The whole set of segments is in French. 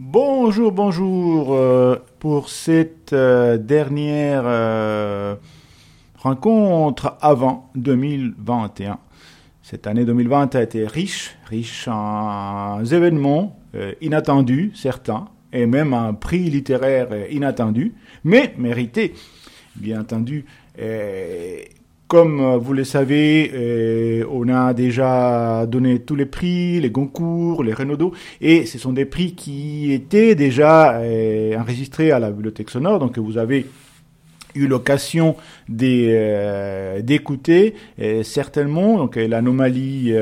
Bonjour, bonjour. euh, pour cette euh, dernière euh, rencontre avant 2021. Cette année 2020 a été riche, riche en événements inattendus, certains, et même un prix littéraire inattendu, mais mérité, bien entendu. Comme euh, vous le savez, euh, on a déjà donné tous les prix, les Goncourt, les Renaudot, et ce sont des prix qui étaient déjà euh, enregistrés à la Bibliothèque Sonore, donc vous avez eu l'occasion des, euh, d'écouter euh, certainement donc euh, l'anomalie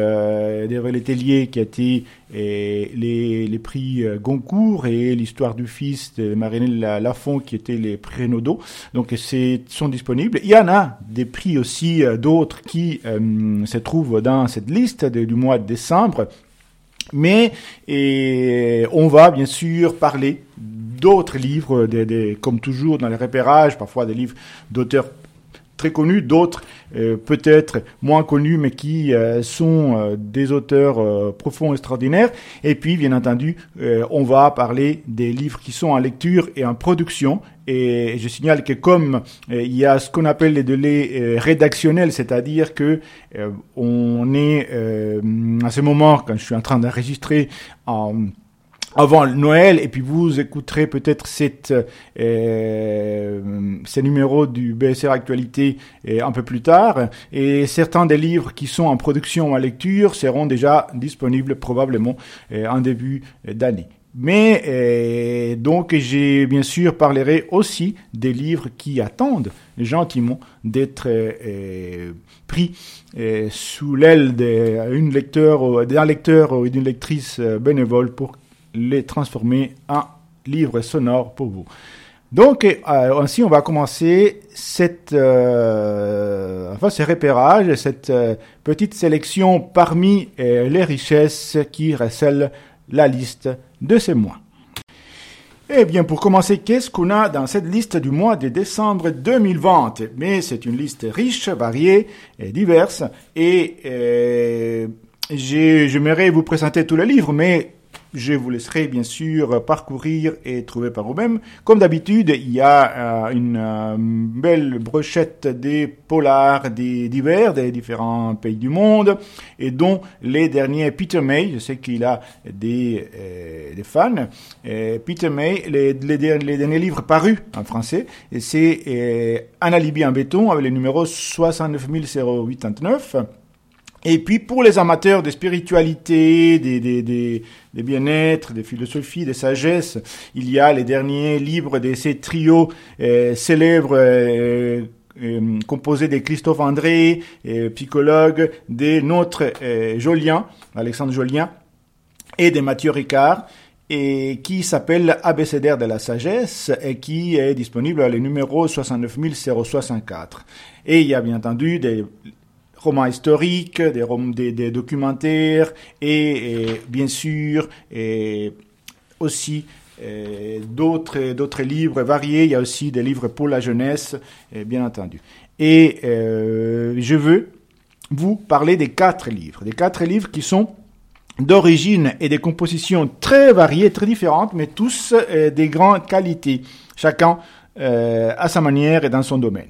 d'Hervé Letellier qui a été les, les prix Goncourt et l'histoire du fils de Marinelle La- Lafont qui étaient les prix Renaudot. Donc c'est sont disponibles. Il y en a des prix aussi d'autres qui se trouvent dans cette liste du mois de décembre. Mais et on va bien sûr parler d'autres livres, comme toujours dans les repérages, parfois des livres d'auteurs très connus, d'autres euh, peut-être moins connus, mais qui euh, sont euh, des auteurs profonds, extraordinaires. Et puis, bien entendu, on va parler des livres qui sont en lecture et en production. Et je signale que comme il y a ce qu'on appelle les délais rédactionnels, c'est-à-dire que on est à ce moment, quand je suis en train d'enregistrer en avant Noël et puis vous écouterez peut-être cette euh, ces numéros du BSR Actualité euh, un peu plus tard et certains des livres qui sont en production ou en lecture seront déjà disponibles probablement euh, en début d'année. Mais euh, donc j'ai bien sûr parlerai aussi des livres qui attendent gentiment d'être pris sous l'aile d'un lecteur, ou- d'une lectrice bénévole pour les transformer en livres sonores pour vous. Donc euh, ainsi on va commencer cette euh, enfin ce repérage, cette euh, petite sélection parmi les richesses qui recèlent la liste de ces mois. Eh bien, pour commencer, qu'est-ce qu'on a dans cette liste du mois de décembre 2020 Mais c'est une liste riche, variée et diverse. Et j'ai- j'aimerais vous présenter tous les livres, mais je vous laisserai bien sûr parcourir et trouver par vous-même. Comme d'habitude, il y a euh, une euh, belle brochette des polars des divers des différents pays du monde, et dont les derniers Peter May. Je sais qu'il a des, euh, fans. Peter May, les, les, der- les derniers livres parus en français, c'est Un alibi en béton avec le numéro 69089. Et puis pour les amateurs de spiritualité, des, des, des, des bien-être, des philosophies, des sagesses, il y a les derniers livres de ces trios euh, célèbres euh, euh, composés de Christophe André, psychologue, de notre Jolien, Alexandre Jolien, et de Mathieu Ricard, et qui s'appelle Abécédaire de la sagesse et qui est disponible à le numéro 69064. Et il y a bien entendu des romans historiques, des, des, documentaires et, bien sûr et aussi d'autres d'autres livres variés. Il y a aussi des livres pour la jeunesse, bien entendu. Et euh, je veux vous parler des quatre livres, des quatre livres qui sont d'origine et des compositions très variées, très différentes, mais tous euh, des grandes qualités, chacun euh, à sa manière et dans son domaine.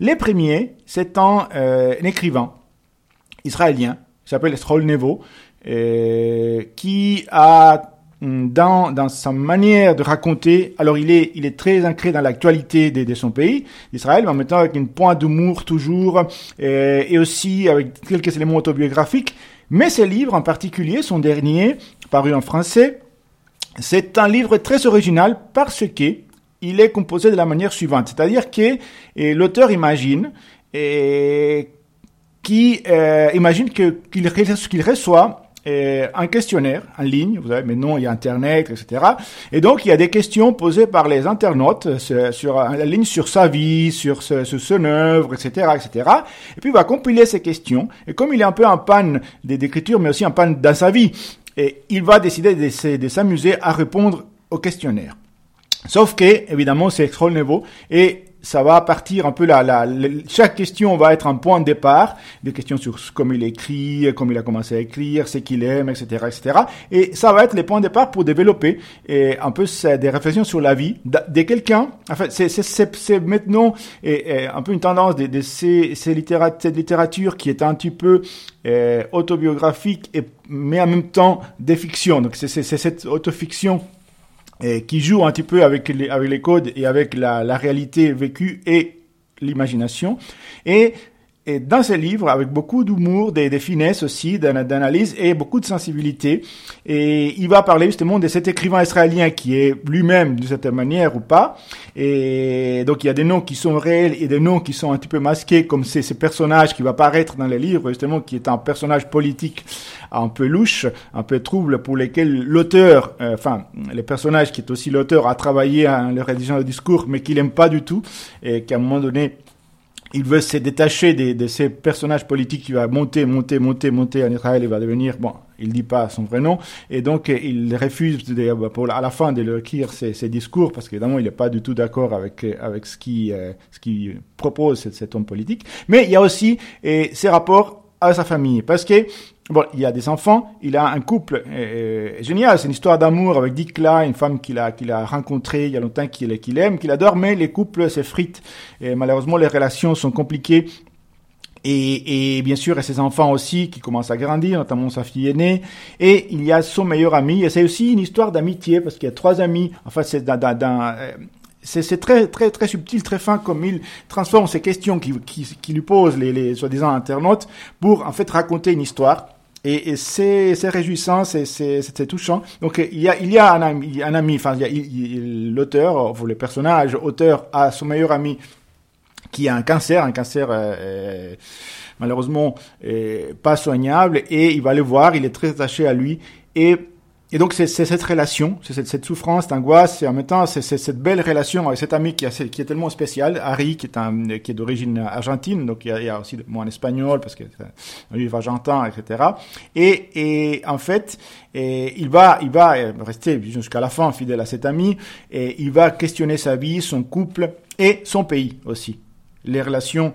Les premiers, c'est un, euh, un écrivain israélien, qui s'appelle Stroll Nevo, euh, qui a hum, dans, dans sa manière de raconter, alors il est, il est très ancré dans l'actualité de, de son pays, d'Israël, mais en même temps avec une pointe d'humour toujours, euh, et aussi avec quelques éléments autobiographiques. Mais ce livre en particulier, son dernier, paru en français, c'est un livre très original parce que il est composé de la manière suivante, c'est-à-dire que l'auteur imagine et qui euh, imagine qu'il qu'il reçoit euh, un questionnaire en ligne, vous savez, maintenant il y a Internet, etc. Et donc il y a des questions posées par les internautes sur, sur la ligne sur sa vie, sur, ce- son œuvre, etc., etc. Et puis il va compiler ces questions. Et comme il est un peu en panne d'écriture, mais aussi en panne dans sa vie, il va décider de s'amuser à répondre au questionnaire. Sauf que, évidemment, c'est Extrol Nevo et ça va partir un peu là, chaque question va être un point de départ, des questions sur comment il écrit, comment il a commencé à écrire, ce qu'il aime, etc., etc. Et ça va être les points de départ pour développer et un peu des réflexions sur la vie de, quelqu'un. Enfin, c'est maintenant et, un peu une tendance de, de ces, ces cette littérature qui est un petit peu euh, autobiographique et mais en même temps des fictions. Donc c'est cette autofiction qui joue un petit peu avec les, codes et avec la, la réalité vécue et l'imagination. Et et dans ce livre, avec beaucoup d'humour, des, finesses aussi, d'analyse et beaucoup de sensibilité. Et il va parler justement de cet écrivain israélien qui est lui-même d'une certaine manière ou pas. Et donc il y a des noms qui sont réels et des noms qui sont un petit peu masqués, comme c'est ce personnage qui va apparaître dans le livre, justement, qui est un personnage politique un peu louche, un peu trouble, pour lesquels l'auteur, euh, enfin, le personnage qui est aussi l'auteur a travaillé à le rédigeant de discours, mais qu'il aime pas du tout, et qu'à un moment donné, il veut se détacher de, ces personnages politiques qui va monter, monter, monter, monter en Israël et va devenir, bon, il dit pas son vrai nom, et donc il refuse de, pour, à la fin de leur écrire ses, discours, parce qu'évidemment il n'est pas du tout d'accord avec, avec ce qui, euh, ce qui propose cet, cet, homme politique. Mais il y a aussi et, ses rapports à sa famille, parce que Bon, il y a des enfants, il a un couple euh, génial, c'est une histoire d'amour avec Dikla, une femme qu'il a, qu'il a rencontrée il y a longtemps, qu'il aime, qu'il adore, mais les couples s'effritent et malheureusement les relations sont compliquées. Et, et bien sûr, a ses enfants aussi qui commencent à grandir, notamment sa fille aînée. Et il y a son meilleur ami. Et c'est aussi une histoire d'amitié parce qu'il y a trois amis. Enfin, c'est euh, c'est très très très subtil, très fin comme il transforme ces questions qui, qui, qui lui posent les, les soi-disant internautes pour en fait raconter une histoire et, et c'est réjouissant, c'est touchant. Donc il y a, il y a un ami, un ami enfin l'auteur, ou le personnage auteur a son meilleur ami qui a un cancer, un cancer euh, euh malheureusement euh, pas soignable, et il va le voir, il est très attaché à lui, et et donc c'est cette relation, c'est cette, cette, souffrance, cette angoisse, et en même temps c'est cette belle relation avec cet ami qui, a, qui est tellement spécial, Harry, qui est, est d'origine argentine, donc il y, a, il y a aussi moi en espagnol parce que un livre argentin, etc. Et, et en fait, et il va, il va rester jusqu'à la fin fidèle à cet ami, et il va questionner sa vie, son couple et son pays aussi, les relations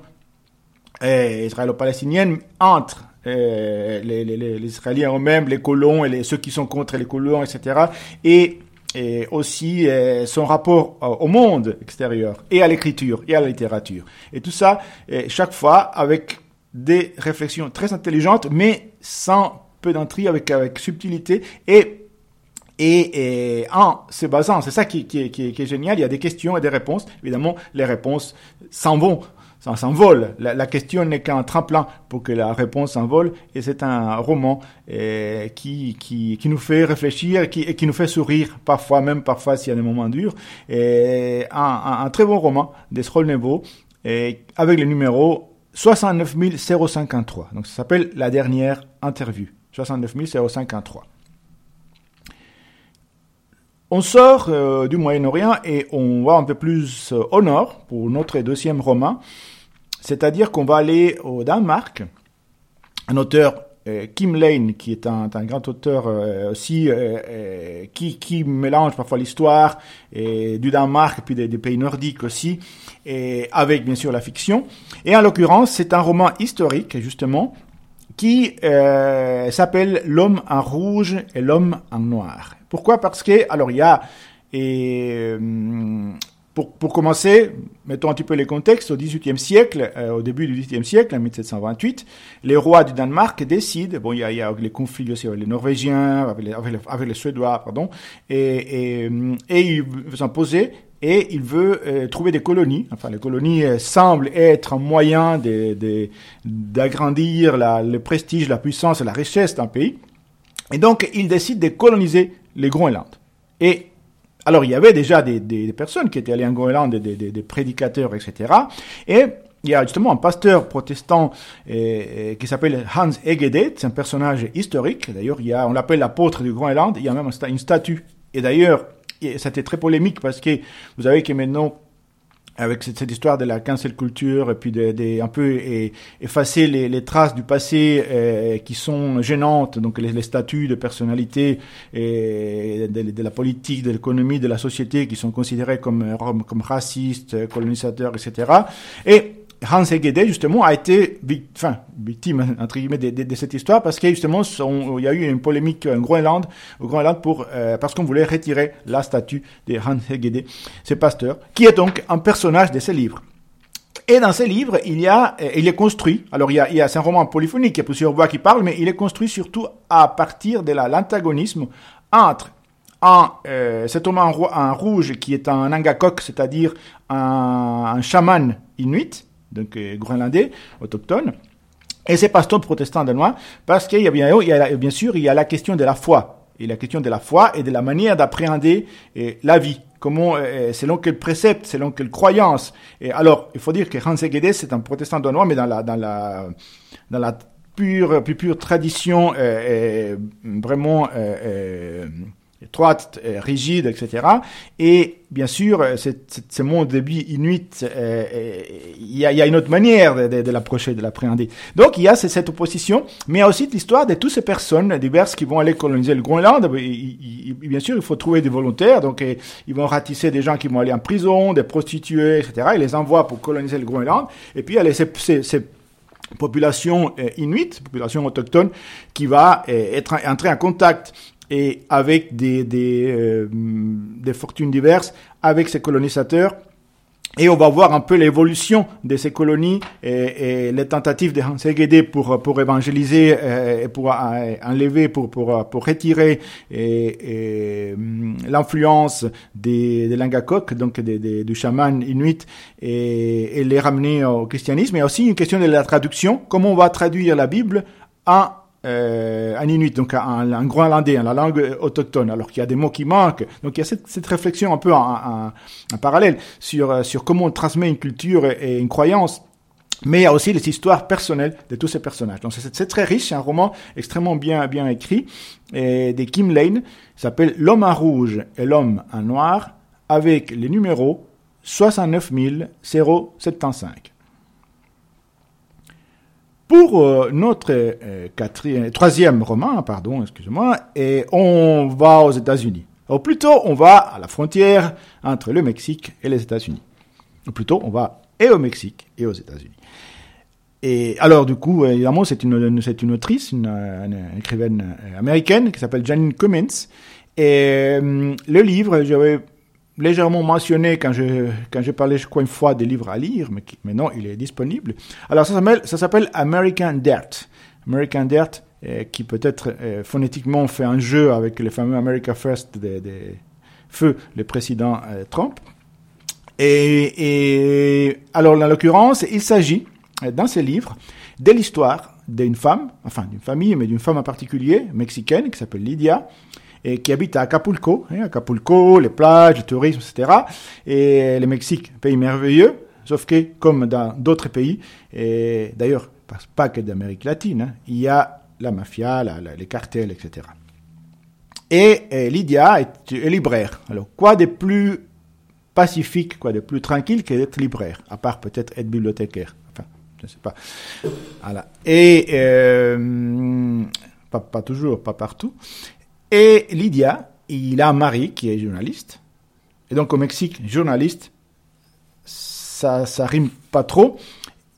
eh, israélo-palestiniennes entre les, les, Israéliens eux-mêmes, les colons et les, ceux qui sont contre les colons, etc. Et, aussi euh, son rapport au monde extérieur et à l'écriture et à la littérature. Et tout ça, euh, chaque fois avec des réflexions très intelligentes, mais sans pédanterie, avec, avec subtilité et et, en se basant, c'est ça qui, qui, est génial, il y a des questions et des réponses. Évidemment, les réponses s'en vont ça s'envole. La, question n'est qu'un tremplin pour que la réponse s'envole. Et c'est un roman eh, qui, qui, qui, nous fait réfléchir qui, et qui nous fait sourire, parfois, même parfois s'il y a des moments durs. Et un, un, très bon roman d'Esrol Nevo, et avec le numéro 69 053. Donc ça s'appelle La dernière interview. 69 053. On sort euh, du Moyen-Orient et on va un peu plus euh, au nord pour notre deuxième roman, c'est-à-dire qu'on va aller au Danemark. Un auteur, euh, Kim Lane, qui est un, grand auteur aussi, qui, mélange parfois l'histoire du Danemark et puis des, pays nordiques aussi, avec bien sûr la fiction. Et en l'occurrence, c'est un roman historique justement qui s'appelle L'homme en rouge et l'homme en noir. Pourquoi? Parce que, alors il y a, et, euh, pour, pour, commencer, mettons un petit peu les contextes, au XVIIIe siècle, euh, au début du XVIIIe siècle, en 1728, les rois du Danemark décident, bon, il y a, il y a les conflits aussi avec les Norvégiens, avec les, avec les, Suédois, pardon, et, et, et ils s'imposer et il veut euh, trouver des colonies. Enfin, les colonies semblent être un moyen d'agrandir le prestige, la puissance et la richesse d'un pays. Et donc, il décide de coloniser les Groenland. Et alors, il y avait déjà des, personnes qui étaient allées en Groenland, des, des, prédicateurs, etc. Et il y a justement un pasteur protestant qui s'appelle Hans Egede, c'est un personnage historique. D'ailleurs, il y a, on l'appelle l'apôtre du Groenland. Il y a même une statue. Et d'ailleurs, c'était très polémique parce que vous savez que maintenant, avec cette, cette, histoire de la cancel culture et puis de, de un peu et, effacer les, les, traces du passé euh, qui sont gênantes, donc les, les statuts de personnalité et de, de la politique, de l'économie, de la société qui sont considérés comme comme racistes, colonisateurs, etc. Et Hans Hegede, justement, a été victime, entre guillemets, de, cette histoire parce qu'il justement, il y a eu une polémique en Groenland, au Groenland pour, euh, parce qu'on voulait retirer la statue de Hans Hegede, ce pasteur, qui est donc un personnage de ce livre. Et dans ce livre, il y a, euh, il est construit. Alors, il y a, c'est un roman polyphonique, il y a plusieurs voix qui parlent, mais il est construit surtout à partir de l'antagonisme entre un, euh, cet homme en, en, rouge qui est un angakok, c'est-à-dire un, un chaman inuit, donc euh, groenlandais, autochtone, et ces pasteurs protestants danois, parce qu'il y a bien, il y a, bien sûr, il y a la question de la foi, et la question de la foi et de la manière d'appréhender euh, la vie. Comment, euh, selon quel précepte, selon quelle croyance. Et alors, il faut dire que Hans Egede, c'est un protestant danois, mais dans la, dans la, dans la pure, plus pure tradition, euh, vraiment étroite, euh, rigide, etc. Et bien sûr, euh, ce monde de vie inuit, euh, il y, a, y, a, une autre manière de, de, de l'approcher, de l'appréhender. Donc il y a cette opposition, mais il y a aussi l'histoire de toutes ces personnes diverses qui vont aller coloniser le Groenland. bien sûr, il faut trouver des volontaires, donc ils vont ratisser des gens qui vont aller en prison, des prostituées, etc. Ils les envoient pour coloniser le Groenland. Et puis il y a ces, ces, ces population inuite, population autochtone, qui va être entrer en contact et avec des, des, euh, fortunes diverses, avec ces colonisateurs. Et on va voir un peu l'évolution de ces colonies et, les tentatives de Hans Egede pour, pour évangéliser euh, et pour enlever, pour, pour, pour retirer et, et l'influence des, des Langakok, donc des, du chaman inuit, et, et les ramener au christianisme. Et aussi une question de la traduction, comment on va traduire la Bible en euh, un inuit, donc un, un groenlandais, la langue autochtone, alors qu'il y a des mots qui manquent. Donc il y a cette, réflexion un peu en, parallèle sur, euh, sur comment on transmet une culture et, une croyance. Mais il y a aussi les histoires personnelles de tous ces personnages. Donc c'est très riche, c'est un roman extrêmement bien, bien écrit, et de Kim Lane, s'appelle L'homme en rouge et l'homme en noir, avec les numéros 69 075. Pour euh, notre euh, troisième roman, pardon, excusez-moi, et on va aux États-Unis. Ou plutôt, on va à la frontière entre le Mexique et les États-Unis. Ou plutôt, on va et au Mexique et aux États-Unis. Et alors, du coup, évidemment, c'est une, c'est une autrice, une, écrivaine américaine qui s'appelle Janine Cummins. Et euh, le livre, j'avais légèrement mentionné quand je quand je crois une fois des livres à lire, mais maintenant il est disponible. Alors ça s'appelle ça s'appelle American Dirt. American Dirt euh, qui peut-être euh, phonétiquement fait un jeu avec le fameux America First des de feu le président euh, Trump. Et, alors en l'occurrence il s'agit dans ce livre de l'histoire d'une femme, enfin d'une famille, mais d'une femme en particulier mexicaine qui s'appelle Lydia et qui habite à Acapulco, hein, Acapulco, les plages, le tourisme, etc. Et le Mexique, pays merveilleux, sauf que, comme dans d'autres pays, et d'ailleurs, pas que d'Amérique latine, hein, il y a la mafia, les cartels, etc. Et, Lydia est, libraire. Alors, quoi de plus pacifique, quoi de plus tranquille que d'être libraire, à part peut-être être bibliothécaire? Enfin, je ne sais pas. Voilà. Et euh, pas toujours, pas partout. Et Lydia, il a un mari qui est journaliste. Et donc au Mexique, journaliste, ça, ça rime pas trop.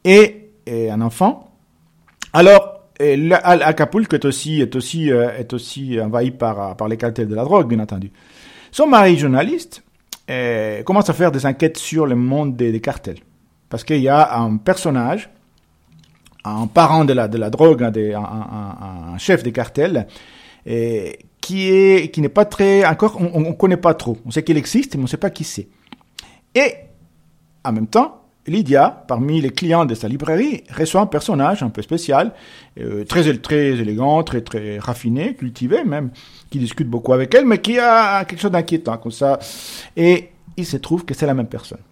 Et, un enfant. Alors, Acapulco est aussi, est aussi, euh, est aussi envahi par, par les cartels de la drogue, bien entendu. Son mari journaliste euh, commence à faire des enquêtes sur le monde des, cartels. Parce qu'il y a un personnage, un parent de la, de la drogue, un, chef des cartels, et qui est qui n'est pas très encore on, on connaît pas trop. On sait qu'il existe, mais on ne sait pas qui c'est. Et en même temps, Lydia, parmi les clients de sa librairie, reçoit un personnage un peu spécial, euh, très très élégant, très très raffiné, cultivé même, qui discute beaucoup avec elle, mais qui a quelque chose d'inquiétant comme ça. Et il se trouve que c'est la même personne.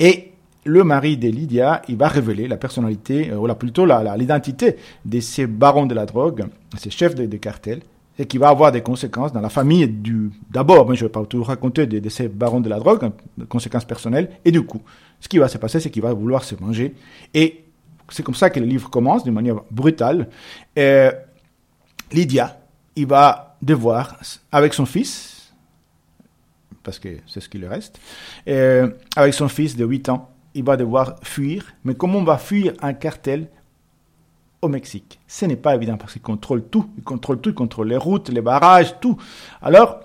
Et le mari de Lydia, il va révéler la personnalité, euh, ou plutôt l'identité de ces barons de la drogue, ces chefs de, de cartels, et qui va avoir des conséquences dans la famille du d'abord mais je vais pas tout raconter de, ces barons de la drogue hein, des conséquences personnelles et du coup ce qui va se passer c'est qu'il va vouloir se manger et c'est comme ça que le livre commence d'une manière brutale. Lydia il va devoir avec son fils parce que c'est ce qui lui reste avec son fils de 8 ans il va devoir fuir. Mais comment on va fuir un cartel au Mexique. Ce n'est pas évident parce qu'ils contrôlent tout. Ils contrôlent tout, ils contrôlent les routes, les barrages, tout. Alors,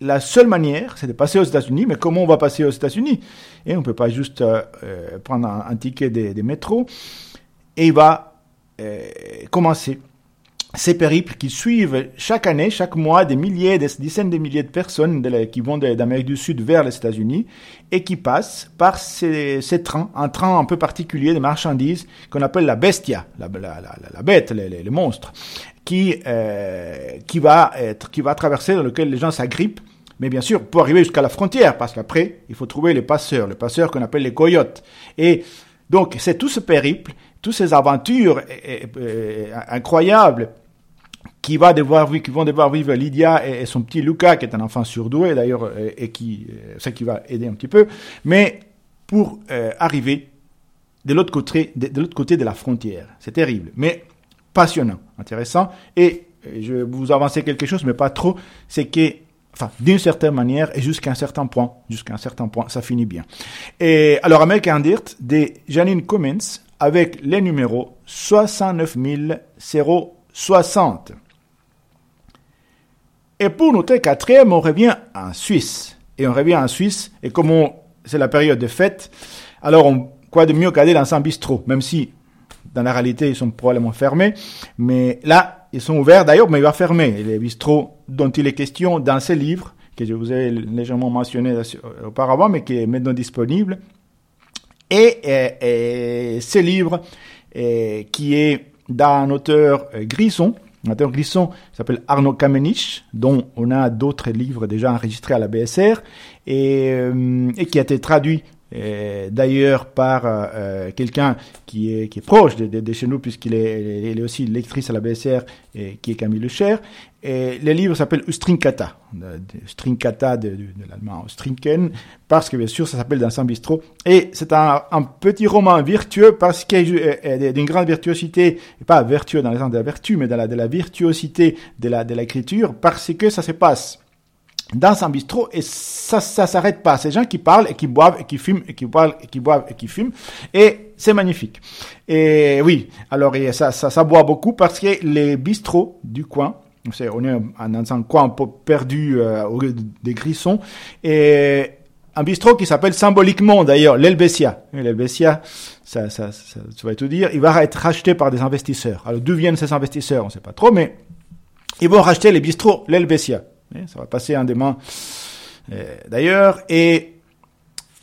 la seule manière, c'est de passer aux États-Unis. Mais comment on va passer aux États-Unis? Et on ne peut pas juste euh, euh, prendre un, ticket des, des métros. Et il va euh, commencer ces périples qui suivent chaque année, chaque mois, des milliers, des dizaines de milliers de personnes qui vont d'Amérique du Sud vers les États-Unis et qui passent par ces, trains, un train un peu particulier de marchandises qu'on appelle la bestia, la, bête, les, monstres, qui, euh, qui, va être, qui va traverser, dans lequel les gens s'agrippent mais bien sûr, pour arriver jusqu'à la frontière, parce qu'après, il faut trouver les passeurs, les passeurs qu'on appelle les coyotes. Et donc, c'est tout ce périple, toutes ces aventures incroyables qui va devoir qui vont devoir vivre Lydia et, son petit Luca, qui est un enfant surdoué d'ailleurs, et, qui, euh, c'est qui va aider un petit peu, mais pour euh, arriver de l'autre côté, de, l'autre côté de la frontière. C'est terrible, mais passionnant, intéressant. Et euh, je vais vous avancer quelque chose, mais pas trop. C'est que, enfin, d'une certaine manière et jusqu'à un certain point, jusqu'à un certain point, ça finit bien. Et alors, American Dirt de Janine Cummins avec les numéros 69 060. Et pour notre quatrième, on revient en Suisse. Et on revient en Suisse, et comme c'est la période de fête, alors on, quoi de mieux qu'aller dans un bistrot, même si dans la réalité ils sont probablement fermés, mais là ils sont ouverts d'ailleurs, mais il va fermer. les bistrots dont il est question dans ce livre, que je vous ai légèrement mentionné auparavant, mais qui est maintenant disponible, et, et, ce livre qui est d'un auteur euh, Grisson, Matteo Glisson s'appelle Arnaud Kamenich, dont on a d'autres livres déjà enregistrés à la BSR et, euh, et qui a été traduit d'ailleurs par euh, euh, quelqu'un qui est, qui est proche de, chez nous, puisqu'il est, il est aussi lectrice à la BSR, et, qui est Camille Lecher. Et le livre s'appelle Ustrinkata, Ustrinkata de, l'allemand Ustrinken, parce que bien sûr ça s'appelle Dans un bistrot. Et c'est un, petit roman virtueux parce qu'il est d'une grande virtuosité, pas vertueux dans le sens de la vertu, mais dans la, de la virtuosité de la de l'écriture, parce que ça se passe dans un bistrot et ça ça s'arrête pas. Ces gens qui parlent et qui boivent et qui fument et qui boivent et qui boivent et qui fument et c'est magnifique. Et oui, alors ça, ça ça boit beaucoup parce que les bistrots du coin, on est dans un coin un peu perdu euh, au des Grissons et un bistrot qui s'appelle symboliquement d'ailleurs l'Helvetia. L'Helvetia, ça, ça, ça, tu vas tout dire, il va être racheté par des investisseurs. Alors d'où viennent ces investisseurs, on ne sait pas trop, mais ils vont racheter les bistrots l'Helvetia. Ça va passer en des mains euh, d'ailleurs. Et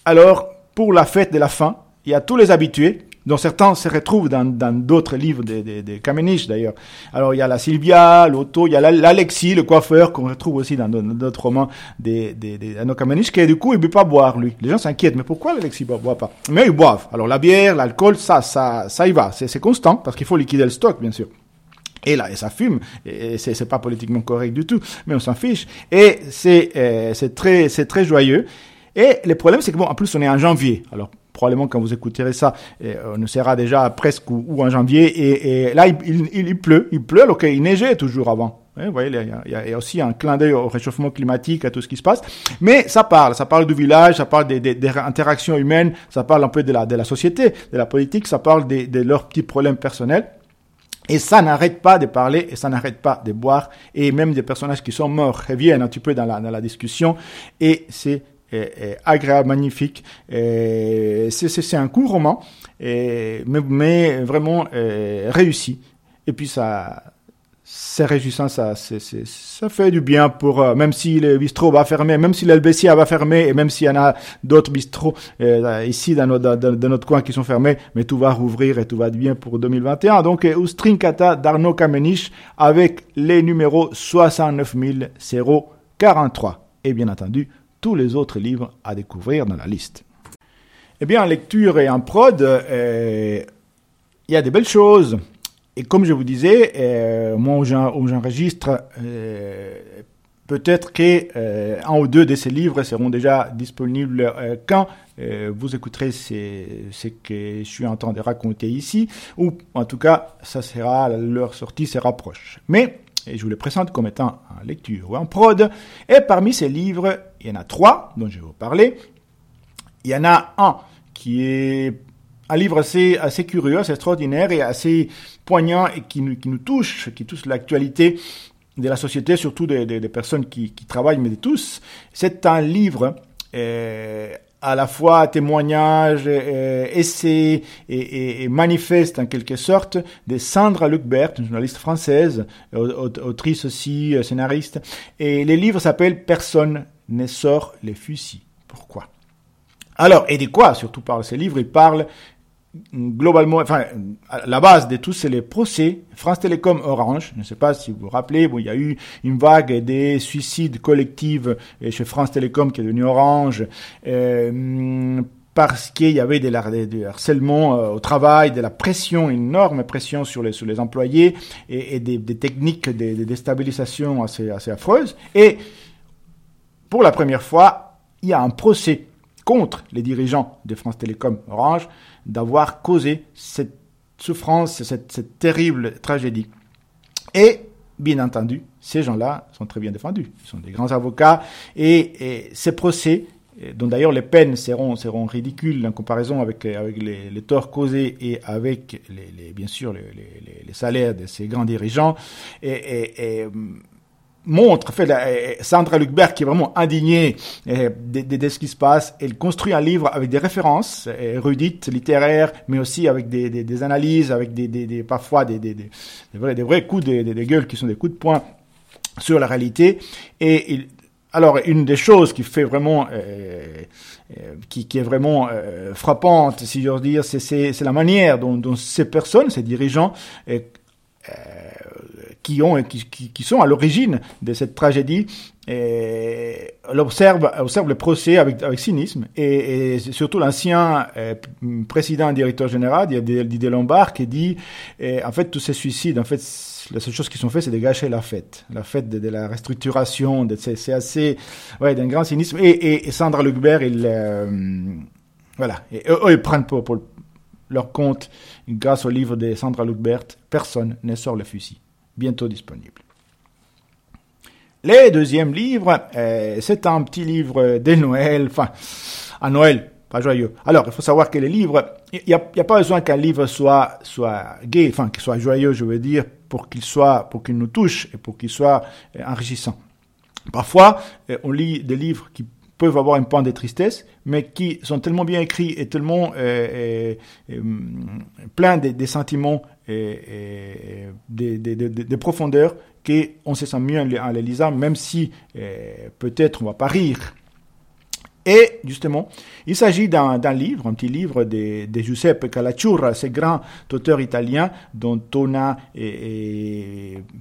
alors, pour la fête de la fin, il y a tous les habitués, dont certains se retrouvent dans d'autres livres de, de, de d'ailleurs. Alors il y a la Sylvia, l'Otto, il y a l'Alexis, le coiffeur qu'on retrouve aussi dans d'autres romans des de, Kamenisch, qui du coup il ne peut pas boire lui. Les gens s'inquiètent, mais pourquoi l'Alexis ne boit pas? Mais ils boivent. Alors la bière, l'alcool, ça, ça, ça y va, c'est constant parce qu'il faut liquider le stock bien sûr. Et là, et ça fume, et c'est, pas politiquement correct du tout, mais on s'en fiche. Et c'est, euh, très, c'est très joyeux. Et le problème, c'est que bon, en plus, on est en janvier. Alors, probablement quand vous écouterez ça, euh, on sera déjà presque ou, en janvier. Et, là, il, il, il, pleut, il pleut, alors qu'il neigeait toujours avant. vous voyez, il y, a, aussi un clin d'œil au réchauffement climatique, à tout ce qui se passe. Mais ça parle, ça parle du village, ça parle des, interactions humaines, ça parle un peu de la, société, de la politique, ça parle de leurs petits problèmes personnels. Et ça n'arrête pas de parler et ça n'arrête pas de boire. Et même des personnages qui sont morts reviennent un petit peu dans la, dans la discussion. Et c'est agréable, magnifique. C'est un court roman, mais, mais, vraiment réussi. Et puis ça, c'est réjouissant, ça, ça fait du bien pour, euh, même si le bistrot va fermer, même si l'Helvetia va fermer, et même s'il y en a d'autres bistrots euh, ici dans notre, dans, notre coin qui sont fermés, mais tout va rouvrir et tout va bien pour 2021. Donc, euh, Ustrinkata d'Arnaud Kamenich avec les numéros 69 043. Et bien entendu, tous les autres livres à découvrir dans la liste. Eh bien, en lecture et en prod, il y a des belles choses. Et comme je vous disais, euh, moi où j'enregistre, euh, peut-être que euh, un ou deux de ces livres seront déjà disponibles quand vous écouterez ce que je suis en train de raconter ici, ou en tout cas, ça sera leur sortie se rapproche. Mais je vous les présente comme étant en lecture ou en prod. Et parmi ces livres, il y en a trois dont je vais vous parler. Il y en a un qui est un livre assez, assez curieux, assez extraordinaire et assez poignant et qui nous, qui nous touche, qui touche l'actualité de la société, surtout des, des, personnes qui, qui, travaillent, mais de tous. C'est un livre euh, à la fois témoignage, euh, essai et, manifeste en quelque sorte de Sandra Lucbert, une journaliste française, autrice aussi, euh, scénariste. Et les livres s'appellent Personne ne sort les fusils. Pourquoi? Alors, et de quoi surtout par ces livres Il parle globalement, enfin, la base de tout, c'est les procès. France Télécom Orange, je ne sais pas si vous vous rappelez, bon, il y a eu une vague des suicides collectifs euh, chez France Télécom qui est devenu Orange, euh, parce qu'il y avait des, des harcèlements euh, au travail, de la pression, une énorme pression sur les, sur les employés et, des, techniques de, de, déstabilisation assez, assez affreuses. Et pour la première fois, il y a un procès contre les dirigeants de France Télécom Orange d'avoir causé cette souffrance, cette, terrible tragédie. Et, bien entendu, ces gens-là sont très bien défendus. Ils sont des grands avocats et, ces procès, dont d'ailleurs les peines seront, seront ridicules en comparaison avec, avec les, torts causés et avec, les, bien sûr, les, salaires de ces grands dirigeants, et, montre, fait, euh, Sandra Lucbert qui est vraiment indignée euh, de, ce qui se passe. Elle construit un livre avec des références euh, érudites, littéraires, mais aussi avec des, des analyses, avec des, des parfois des, vrais, des vrais coups de, gueule qui sont des coups de poing sur la réalité. Et alors, une des choses qui fait vraiment, euh, qui, qui, est vraiment euh, frappante, si j'ose dire, c'est la manière dont, ces personnes, ces dirigeants, euh, qui, ont, qui, qui sont à l'origine de cette tragédie et observe, observe le procès avec, avec cynisme. Et, surtout l'ancien euh, président directeur général Didier Lombard qui dit et, en fait tous ces suicides en fait la seule chose qui sont faits c'est de gâcher la fête. La fête de, la restructuration c'est assez ouais d'un grand cynisme. Et, et, Sandra Lucbert il euh, voilà. Eux, ils prennent pour, pour leur compte grâce au livre de Sandra Lucbert personne ne sort le fusil bientôt disponible. Le deuxième livre, euh, c'est un petit livre de Noël, enfin, à Noël, pas joyeux. Alors, il faut savoir que les livres, il n'y a, pas besoin qu'un livre soit, soit gay, enfin, qu'il soit joyeux, je veux dire, pour qu'il soit, pour qu'il nous touche et pour qu'il soit euh, enrichissant. Parfois, euh, on lit des livres qui peuvent avoir une pointe de tristesse, mais qui sont tellement bien écrits et tellement pleins des sentiments des, profondeurs qu'on se sent mieux en même si euh, peut-être on va pas rire. Et justement, il s'agit d'un livre, un petit livre de, Giuseppe Calacciura, ce grand auteur italien dont on a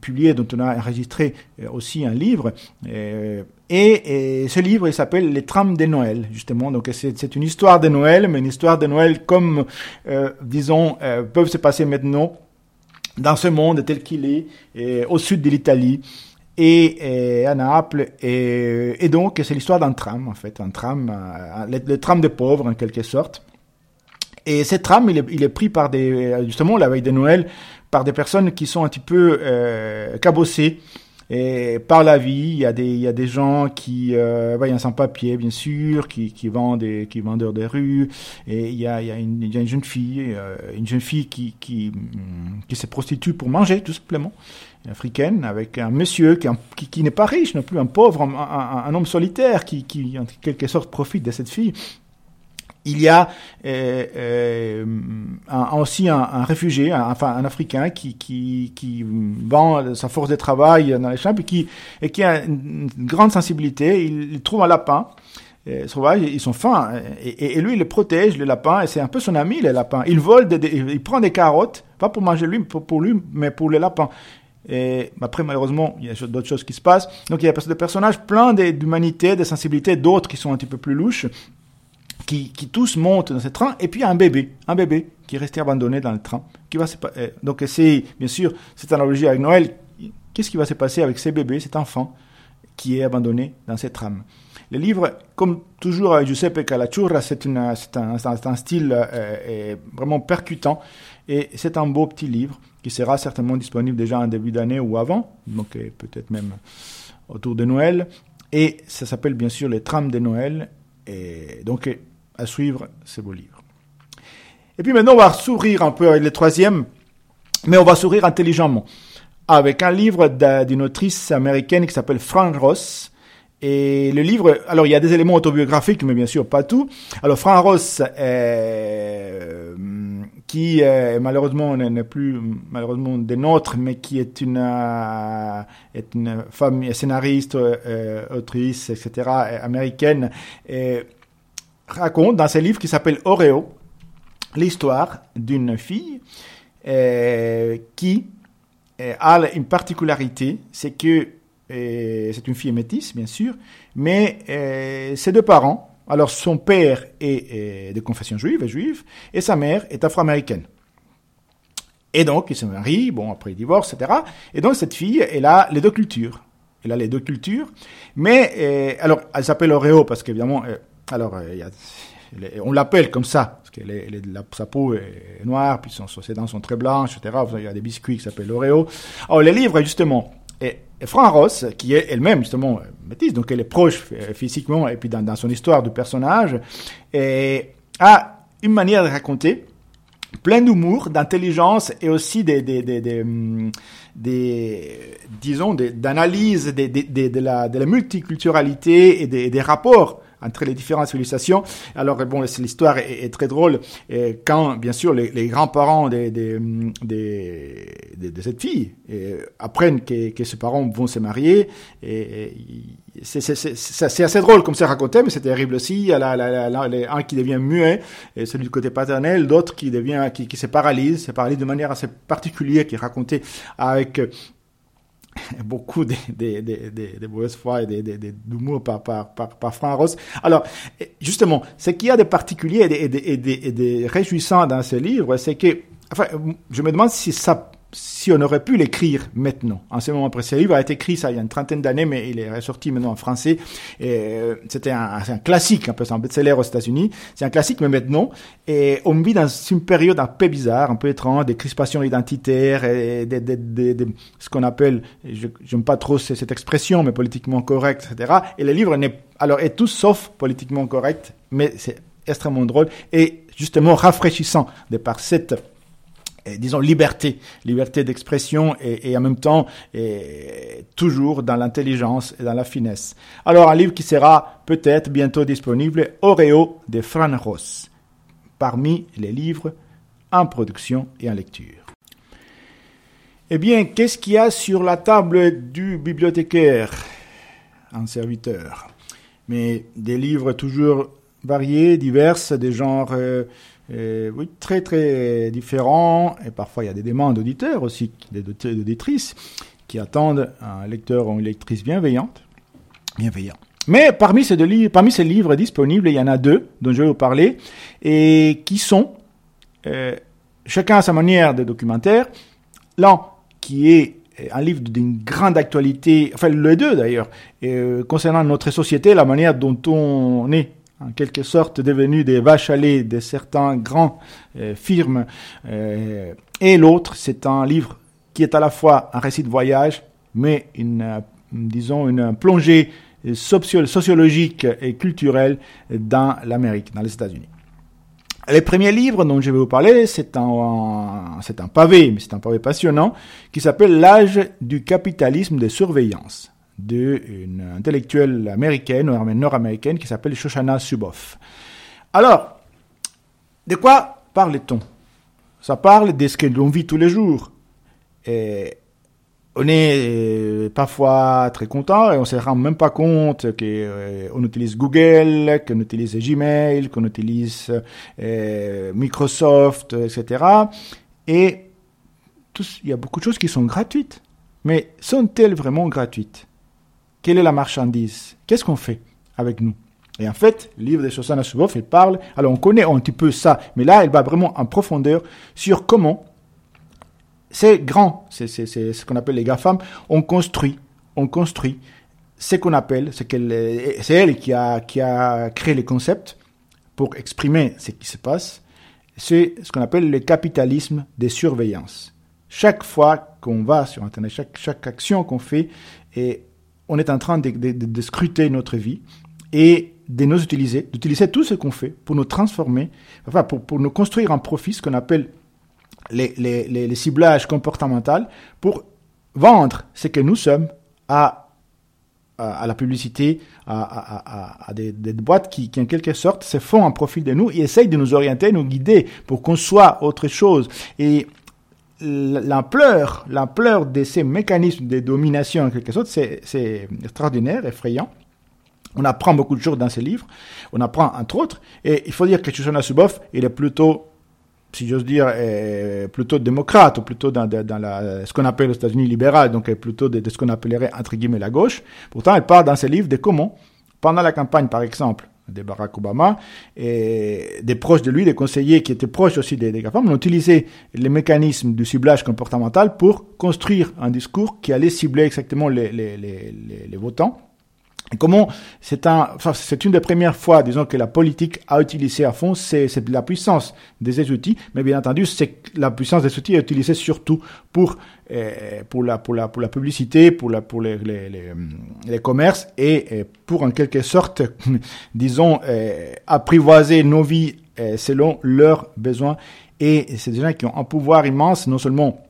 publié, dont on a enregistré euh, aussi un livre. Euh, et, ce livre, il s'appelle Les trames de Noël, justement. Donc c'est une histoire de Noël, mais une histoire de Noël comme, euh, disons, peuvent se passer maintenant dans ce monde tel qu'il est, au sud de l'Italie et, à Naples. Et, et donc c'est l'histoire d'un tram, en fait, un tram, euh, le, tram des pauvres en quelque sorte. Et ce tram, il est, il est pris par des, justement la veille de Noël, par des personnes qui sont un petit peu euh, cabossées et par la vie, il y a des, il y a des gens qui, euh, bah, il y a un sans-papier, bien sûr, qui, qui vendent des, qui vendent des rues. Et il y a, il y a, une, il y a une jeune fille, euh, une jeune fille qui, qui, qui se prostitue pour manger, tout simplement africaine, avec un monsieur qui, qui, qui n'est pas riche non plus, un pauvre, un, homme solitaire qui, qui, en quelque sorte, profite de cette fille il y a euh, euh, aussi un, réfugié, un, enfin un Africain qui, qui, qui vend sa force de travail dans les champs et qui, et qui a une grande sensibilité. Il, trouve un lapin euh, ils sont fins, et, lui il le protège, le lapin, et c'est un peu son ami le lapin. Il vole, il prend des carottes, pas pour manger lui, pour lui, mais pour le lapin. Et après, malheureusement, il y a d'autres choses qui se passent. Donc, il y a des personnages pleins d'humanité, de sensibilité, d'autres qui sont un petit peu plus louches. qui, qui tous montent dans ce train, et puis un bébé, un bébé qui est resté abandonné dans le train. Qui va se, donc c'est, bien sûr, cette analogie avec Noël. Qu'est-ce qui va se passer avec ces bébés, cet enfant qui est abandonné dans cette trame le livre, comme toujours avec Giuseppe Calacciura, c'est un, un, style euh, vraiment percutant et c'est un beau petit livre qui sera certainement disponible déjà en début d'année ou avant, donc peut-être même autour de Noël. Et ça s'appelle bien sûr Les trames de Noël. Et donc à suivre ce beau livre. Et puis maintenant, on va sourire un peu avec le troisième, mais on va sourire intelligemment avec un livre d'une autrice américaine qui s'appelle Fran Ross et le livre, alors il y a des éléments autobiographiques, mais bien sûr pas tout. Alors Fran Ross, euh, qui malheureusement n'est plus malheureusement des nôtres, mais qui est une euh, est une femme scénariste, euh, autrice, etc. américaine, raconte dans ses livres qui s'appelle Oreo l'histoire d'une fille qui a une particularité, c'est que c'est une fille métisse, bien sûr, mais euh, ses deux parents, alors son père est, de confession juive, et sa mère est afro-américaine. Et donc, ils se marient, bon, après ils divorcent, etc. Et donc, cette fille, elle a les deux cultures. Elle a les deux cultures. Mais, euh, alors, elle s'appelle Oreo parce qu'évidemment, euh, alors, on l'appelle comme ça, parce que sa peau est noire, puis son, ses dents sont très blanches, etc. Il y a des biscuits qui s'appellent Oreo. Alors, les livres, justement, Fran Ross, qui est elle-même justement métisse, donc elle est proche euh, physiquement et puis dans, son histoire de personnage, et a une manière de raconter plein d'humour, d'intelligence et aussi des, des, des, des, hum, disons, d'analyse de la multiculturalité et des, rapports entre les différentes civilisations. Alors bon, l'histoire est, très drôle quand, bien sûr, les, grands-parents de, de, cette fille apprennent que, que ses parents vont se marier. Et, c'est assez drôle comme c'est raconté, mais c'est terrible aussi. Il y a la, un qui devient muet, et celui du côté paternel, d'autres qui devient, qui, qui se paralyse, se paralyse de manière assez particulière, qui est raconté avec beaucoup de, de, de, de, mauvaise foi et d'humour par, par, par, par Franck Ross. Alors, justement, ce qu'il y a de particulier et de, et de réjouissant dans ce livre, c'est que, enfin, je me demande si ça si on aurait pu l'écrire maintenant, en ce moment précis, le livre a été écrit ça il y a une trentaine d'années, mais il est ressorti maintenant en français. Euh, c'était un, classique, un peu, c'est un best-seller aux États-Unis. C'est un classique, mais maintenant, et on vit dans une période un peu bizarre, un peu étrange, des crispations identitaires, et des, des, des, ce qu'on appelle, je n'aime pas trop cette expression, mais politiquement correct, etc. Et le livre n'est alors est tout sauf politiquement correct, mais c'est extrêmement drôle et justement rafraîchissant de par cette disons liberté, liberté d'expression et, en même temps toujours dans l'intelligence et dans la finesse. Alors un livre qui sera peut-être bientôt disponible, Oreo de Fran Ross, parmi les livres en production et en lecture. Eh bien, qu'est-ce qu'il y a sur la table du bibliothécaire, un serviteur? Mais des livres toujours variés, divers, des genres euh, oui, très très différents. Et parfois, il y a des demandes d'auditeurs aussi, d'auditrices, qui attendent un lecteur ou une lectrice bienveillante. Bienveillant. Mais parmi ces, deux parmi ces livres disponibles, il y en a deux dont je vais vous parler, et qui sont, euh, chacun à sa manière, de documentaire. L'un qui est un livre d'une grande actualité, enfin les deux d'ailleurs, euh, concernant notre société, la manière dont on est en quelque sorte devenus des vaches à lait de certains grands euh, firmes. Euh, et l'autre, c'est un livre qui est à la fois un récit de voyage, mais une, euh, disons, une plongée sociologique et culturelle dans l'Amérique, dans les États-Unis. Le premier livre dont je vais vous parler, c'est un, c'est un pavé, mais c'est un pavé passionnant, qui s'appelle L'âge du capitalisme de surveillance d'une intellectuelle américaine, nord-américaine, qui s'appelle Shoshana Suboff. Alors, de quoi parle-t-on? Ça parle de ce que l'on vit tous les jours. On est euh, parfois très content et on se rend même pas compte qu'on euh, utilise Google, qu'on utilise Gmail, qu'on utilise euh, Microsoft, etc. Et il y a beaucoup de choses qui sont gratuites. Mais sont-elles vraiment gratuites? Quelle est la marchandise? Qu'est-ce qu'on fait avec nous? Et en fait, le livre de Shoshana Zuboff, il parle, alors on connaît un petit peu ça, mais là, il va vraiment en profondeur sur comment ces grands, c'est ce qu'on appelle les GAFAM, ont construit, ont construit ce qu'on appelle, c'est elle qui a, qui a créé les concepts pour exprimer ce qui se passe, c'est ce qu'on appelle le capitalisme des surveillances. Chaque fois qu'on va sur Internet, chaque, chaque action qu'on fait, et on est en train de, scruter notre vie et de nous utiliser, d'utiliser tout ce qu'on fait pour nous transformer, enfin pour, pour nous construire un profit, ce qu'on appelle les, les, les, ciblages comportementaux, pour vendre ce que nous sommes à à, la publicité, à, à, des, boîtes qui, qui, en quelque sorte, se font un profil de nous et essayent de nous orienter, nous guider pour qu'on soit autre chose. Et l'ampleur, l'ampleur de ces mécanismes de domination, en quelque sorte, c'est extraordinaire, effrayant. On apprend beaucoup de choses dans ces livres. On apprend, entre autres, et il faut dire que Shoshana Zuboff, il est plutôt si j'ose dire, est plutôt démocrate, ou plutôt dans, dans la, ce qu'on appelle aux États-Unis libéral, donc plutôt de, de, ce qu'on appellerait entre guillemets la gauche. Pourtant, elle parle dans ses livres de comment, pendant la campagne, par exemple, de Barack Obama, et des proches de lui, des conseillers qui étaient proches aussi des, des GAFAM, ont utilisé les mécanismes du ciblage comportemental pour construire un discours qui allait cibler exactement les, les, les, les votants Comment c'est un, c'est une des premières fois, disons, que la politique a utilisé à fond, c'est, la puissance des outils, mais bien entendu, c'est la puissance des outils est utilisée surtout pour, euh, pour la, pour la, pour la publicité, pour la, pour les, les, les, les commerces et, pour en quelque sorte, disons, euh, apprivoiser nos vies euh, selon leurs besoins. Et c'est des gens qui ont un pouvoir immense, non seulement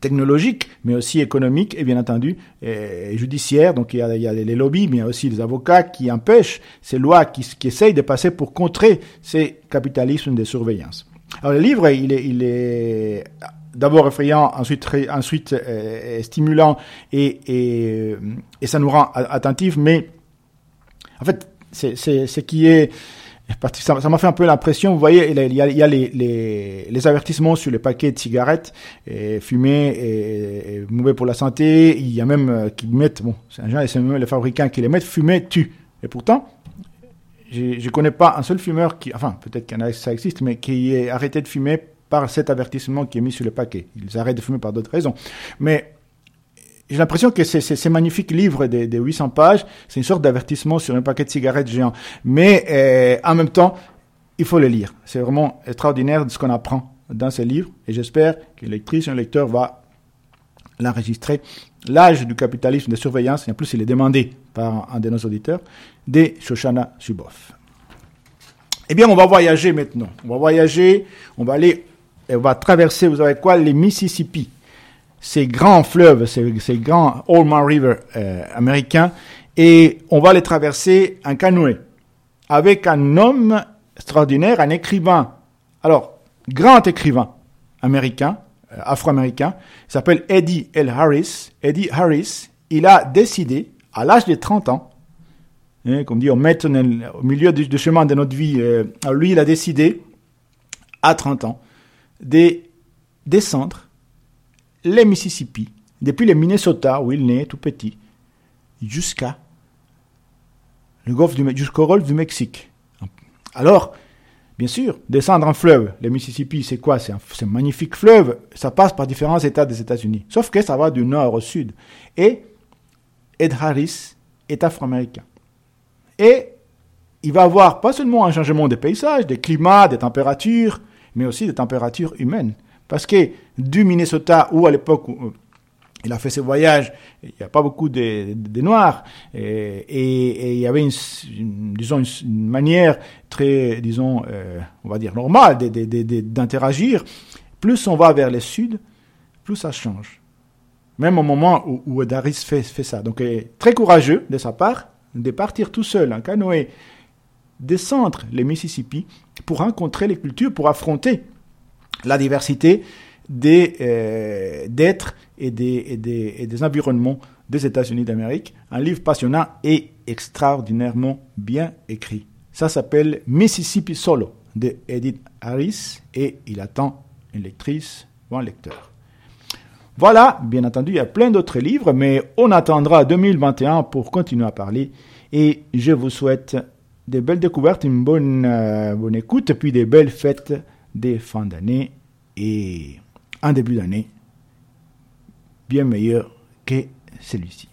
technologique, mais aussi économique et bien entendu et judiciaire. Donc il y, a, il y, a, les lobbies, mais il y a aussi les avocats qui empêchent ces lois, qui, qui essayent de passer pour contrer ces capitalismes de surveillance. Alors le livre, il est, il est d'abord effrayant, ensuite, ensuite euh, stimulant et, et, et, ça nous rend attentifs, mais en fait, c'est ce qui est ça m'a fait un peu l'impression, vous voyez, il y a, y a les, les, les, avertissements sur les paquets de cigarettes, et fumer est, mauvais pour la santé. Il y a même euh, qui mettent, bon, c'est un genre, c'est même les fabricants qui les mettent, fumer tue. Et pourtant, je ne connais pas un seul fumeur qui, enfin, peut-être que ça existe, mais qui est arrêté de fumer par cet avertissement qui est mis sur le paquet. Ils arrêtent de fumer par d'autres raisons. Mais j'ai l'impression que ces magnifiques livres de, de 800 pages, c'est une sorte d'avertissement sur un paquet de cigarettes géant. Mais euh, en même temps, il faut le lire. C'est vraiment extraordinaire ce qu'on apprend dans ces livres. Et j'espère que lectrice un lecteur va l'enregistrer. L'âge du capitalisme de surveillance, et en plus il est demandé par un de nos auditeurs, de Shoshana Zuboff. Eh bien, on va voyager maintenant. On va voyager, on va aller, on va traverser, vous savez quoi, les Mississippi ces grands fleuves, ces, ces grands Allman River euh, américains, et on va les traverser en canoë avec un homme extraordinaire, un écrivain. Alors, grand écrivain américain, euh, afro-américain, il s'appelle Eddie L. Harris. Eddie Harris, il a décidé, à l'âge de 30 ans, hein, comme dit, on met au milieu du, chemin de notre vie, euh, lui, il a décidé, à 30 ans, de descendre les Mississippi, depuis le Minnesota où il naît tout petit, jusqu'à le golfe jusqu'au golfe du Mexique. Alors, bien sûr, descendre un fleuve, le Mississippi, c'est quoi? C'est un, un, magnifique fleuve, ça passe par différents États des États-Unis. Sauf que ça va du nord au sud. Et Ed Harris est afro-américain. Et il va avoir pas seulement un changement des paysages, des climats, des températures, mais aussi des températures humaines. Parce que du Minnesota, où à l'époque euh, il a fait ses voyages, il n'y a pas beaucoup de, Noirs, et, et, il y avait une, disons, une manière très, disons, euh, on va dire normale d'interagir. Plus on va vers le sud, plus ça change. Même au moment où, où Daris fait, fait ça. Donc, très courageux de sa part de partir tout seul en canoë, descendre les Mississippi pour rencontrer les cultures, pour affronter la diversité des euh, d'êtres et des, environnements des États-Unis d'Amérique. Un livre passionnant et extraordinairement bien écrit. Ça s'appelle Mississippi Solo de Edith Harris et il attend une lectrice ou un lecteur. Voilà, bien entendu, il y a plein d'autres livres, mais on attendra 2021 pour continuer à parler et je vous souhaite des belles découvertes, une bonne, euh, bonne écoute, puis des belles fêtes des fins d'année et un début d'année bien meilleur que celui-ci.